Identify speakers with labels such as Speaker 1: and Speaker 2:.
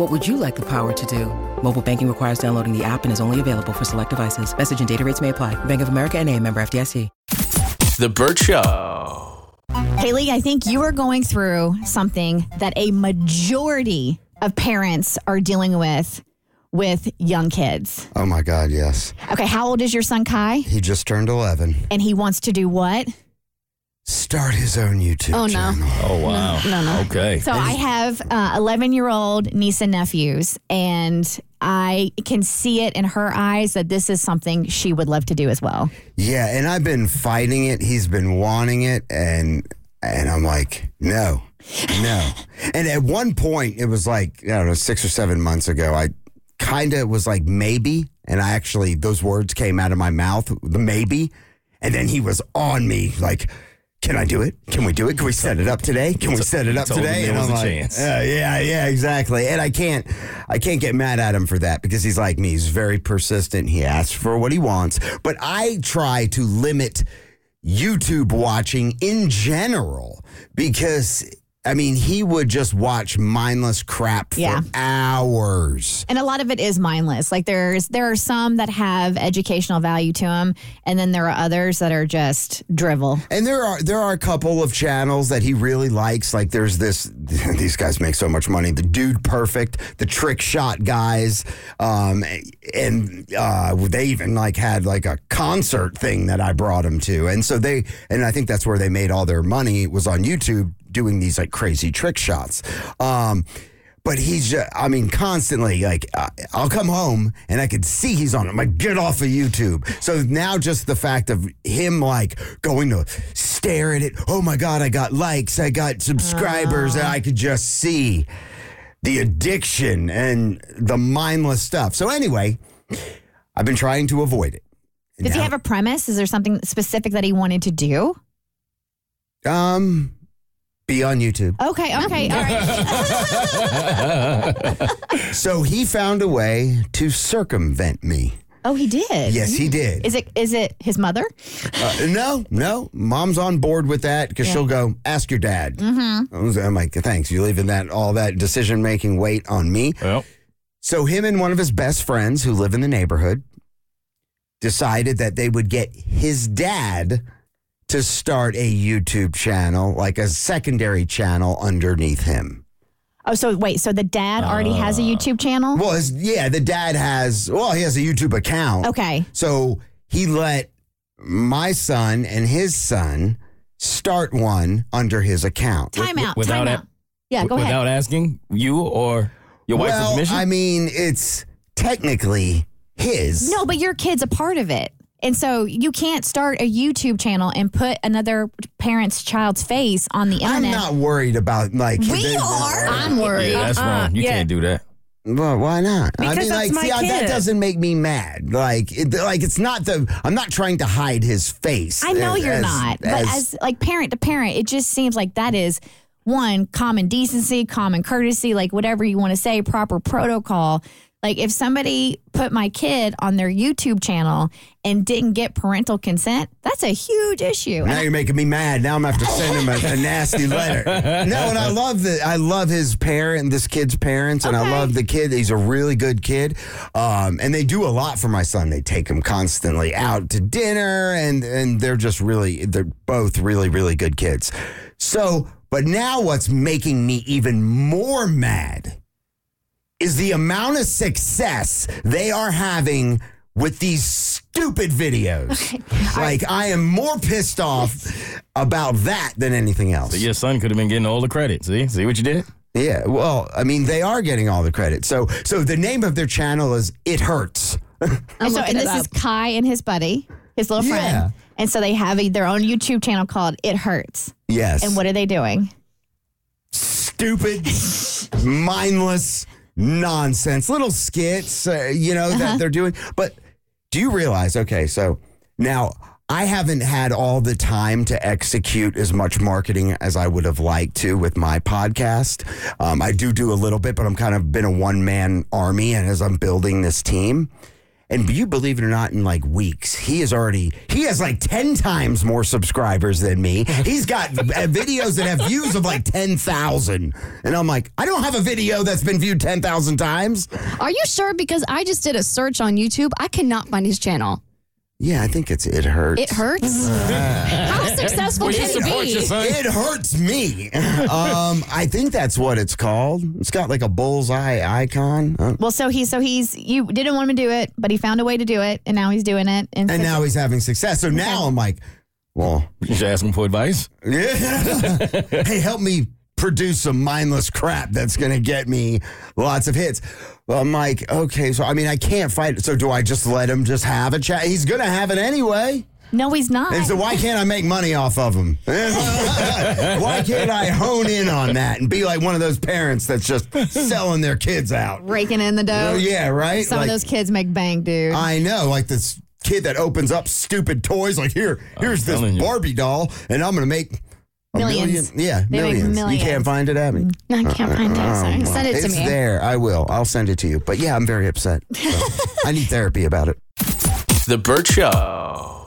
Speaker 1: What would you like the power to do? Mobile banking requires downloading the app and is only available for select devices. Message and data rates may apply. Bank of America and a member FDIC.
Speaker 2: The Burt Show.
Speaker 3: Haley, I think you are going through something that a majority of parents are dealing with with young kids.
Speaker 4: Oh my God, yes.
Speaker 3: Okay, how old is your son Kai?
Speaker 4: He just turned 11.
Speaker 3: And he wants to do what?
Speaker 4: Start his own YouTube
Speaker 3: Oh, no.
Speaker 4: channel.
Speaker 2: Oh, wow.
Speaker 3: No, no. no.
Speaker 2: Okay.
Speaker 3: So I have uh, 11 year old niece and nephews, and I can see it in her eyes that this is something she would love to do as well.
Speaker 4: Yeah, and I've been fighting it. He's been wanting it, and and I'm like, no, no. and at one point, it was like I don't know, six or seven months ago. I kind of was like maybe, and I actually those words came out of my mouth, the maybe, and then he was on me like. Can I do it? Can we do it? Can we set it up today? Can we set it up today?
Speaker 2: was
Speaker 4: I'm like, yeah, uh, yeah, yeah, exactly. And I can't, I can't get mad at him for that because he's like me. He's very persistent. He asks for what he wants. But I try to limit YouTube watching in general because I mean he would just watch mindless crap for
Speaker 3: Yeah.
Speaker 4: hours.
Speaker 3: And a lot of it is mindless. Like there's there are some that have educational value to them, and then there are others that are just drivel.
Speaker 4: And there are there are a couple of channels that he really likes. Like there's this these guys make so much money. The Dude Perfect, the Trick Shot guys, um, and uh, they even like had like a concert thing that I brought him to. And so they and I think that's where they made all their money was on YouTube doing these like crazy trick shots. Um, but he's just, I mean, constantly like, uh, I'll come home and I could see he's on it. I'm like, get off of YouTube. So now just the fact of him like going to stare at it. Oh my God, I got likes, I got subscribers, and I could just see the addiction and the mindless stuff. So anyway, I've been trying to avoid it.
Speaker 3: Does he have a premise? Is there something specific that he wanted to do?
Speaker 4: um, be on YouTube.
Speaker 3: Okay, okay, all right.
Speaker 4: So he found a way to circumvent me.
Speaker 3: Oh, he did.
Speaker 4: Yes, he did.
Speaker 3: Is it is it his mother?
Speaker 4: Uh, no, no. Mom's on board with that because she'll go ask your dad. Mm-hmm. I'm like, thanks. You leaving that all that decision making weight on me.
Speaker 2: Well,
Speaker 4: So him and one of his best friends who live in the neighborhood decided that they would get his dad to start a YouTube channel, like a secondary channel underneath him.
Speaker 3: Oh, so wait, so the dad already has a uh. YouTube channel?
Speaker 4: Well, his, yeah, the dad has. Well, he has a YouTube account.
Speaker 3: Okay.
Speaker 4: So he let my son and his son start one under his account.
Speaker 3: Time out.
Speaker 2: without
Speaker 3: time
Speaker 2: a-
Speaker 3: Yeah, go ahead.
Speaker 2: without asking you or your wife's
Speaker 4: well,
Speaker 2: permission?
Speaker 4: I mean, it's technically his.
Speaker 3: No, but your kid's a part of it. And so you can't start a YouTube channel and put another parent's child's face on the internet.
Speaker 4: I'm not worried about like.
Speaker 3: we
Speaker 4: the-
Speaker 3: are. I'm worried.
Speaker 2: yeah, that's uh-uh. wrong. You
Speaker 5: yeah.
Speaker 2: can't do that.
Speaker 4: Well, why not? I
Speaker 5: Because
Speaker 4: mean,
Speaker 5: that's
Speaker 4: like,
Speaker 5: my
Speaker 4: see, I- that doesn't make me mad. Like, it, like it's not the. I'm not trying to hide his face.
Speaker 3: I know
Speaker 4: as-
Speaker 3: you're
Speaker 4: as-
Speaker 3: not, but as like parent to parent, it just seems like that is one common decency, common courtesy, like whatever you want to say, proper protocol. Like if somebody put my kid on their YouTube channel and didn't get parental consent, that's a huge issue.
Speaker 4: Now you're making me mad. Now I'm gonna have to send him a, a nasty letter. No, and I love the I love his parent, this kid's parents, and I love the kid. He's a really good kid, um, and they do a lot for my son. They take him constantly out to dinner, and and they're just really they're both really really good kids. So, but now what's making me even more mad is the amount of success they are having with these stupid videos. like I am more pissed off about that than anything else.
Speaker 2: Your son could have been getting all the credit. See? See what you did?
Speaker 4: Yeah, well, I mean, they are getting all the credit. So, so the name of their channel is It Hurts.
Speaker 3: And so, and
Speaker 5: it
Speaker 3: this is. Kai and his buddy, his little
Speaker 4: Yeah.
Speaker 3: friend. And so they have a, their own YouTube channel called It Hurts.
Speaker 4: Yes.
Speaker 3: And what are they doing?
Speaker 4: stupid, mindless nonsense, little skits, uh, you know, that they're doing. But do you realize, okay, so now I haven't had all the time to execute as much marketing as I would have liked to with my podcast. Um, I do do a little bit, but I'm kind of been a one man army. And as I'm building this team, and you believe it or not, in like weeks, he is already, he has like 10 times more subscribers than me. He's got uh, videos that have views of like 10,000. And I'm like, I don't have a video that's been viewed 10,000 times.
Speaker 5: Are you sure? Because I just did a search on YouTube. I cannot find his channel.
Speaker 4: Yeah, I think it's, it hurts.
Speaker 5: It hurts. How successful
Speaker 2: Will you
Speaker 5: can he
Speaker 2: support
Speaker 5: be?
Speaker 2: your son?
Speaker 4: It hurts me. um, I think that's what it's called. It's got like a bullseye icon. Uh,
Speaker 3: Well, so he, so he's, you didn't want him to do it, but he found a way to do it, and now he's doing it. And,
Speaker 4: and
Speaker 3: so-
Speaker 4: now he's having success. So now I'm like, well,
Speaker 2: You should ask him for advice.
Speaker 4: Yeah. hey, help me produce some mindless crap that's going to get me lots of hits. Well, I'm like, okay, so I mean, I can't fight it. So do I just let him just have a chat? He's going to have it anyway.
Speaker 3: No, he's not.
Speaker 4: And so why can't I make money off of him? why can't I hone in on that and be like one of those parents that's just selling their kids out?
Speaker 3: Raking in the dough.
Speaker 4: Oh, yeah, right?
Speaker 3: Some
Speaker 4: Like-
Speaker 3: of those kids make bank, dude.
Speaker 4: I know, like this kid that opens up stupid toys. Like here, here's this
Speaker 2: telling you.
Speaker 4: Barbie doll, and I'm going to make a
Speaker 3: Millions.
Speaker 4: million. Yeah,
Speaker 3: They make
Speaker 4: millions.
Speaker 3: millions.
Speaker 4: You can't find it, Abby.
Speaker 5: I can't find it. Sorry. Uh-uh.
Speaker 3: Send it to
Speaker 4: it's
Speaker 3: me.
Speaker 4: there. I will. I'll send it to you. But yeah, I'm very upset. So, I need therapy about it.
Speaker 2: The Burt Show.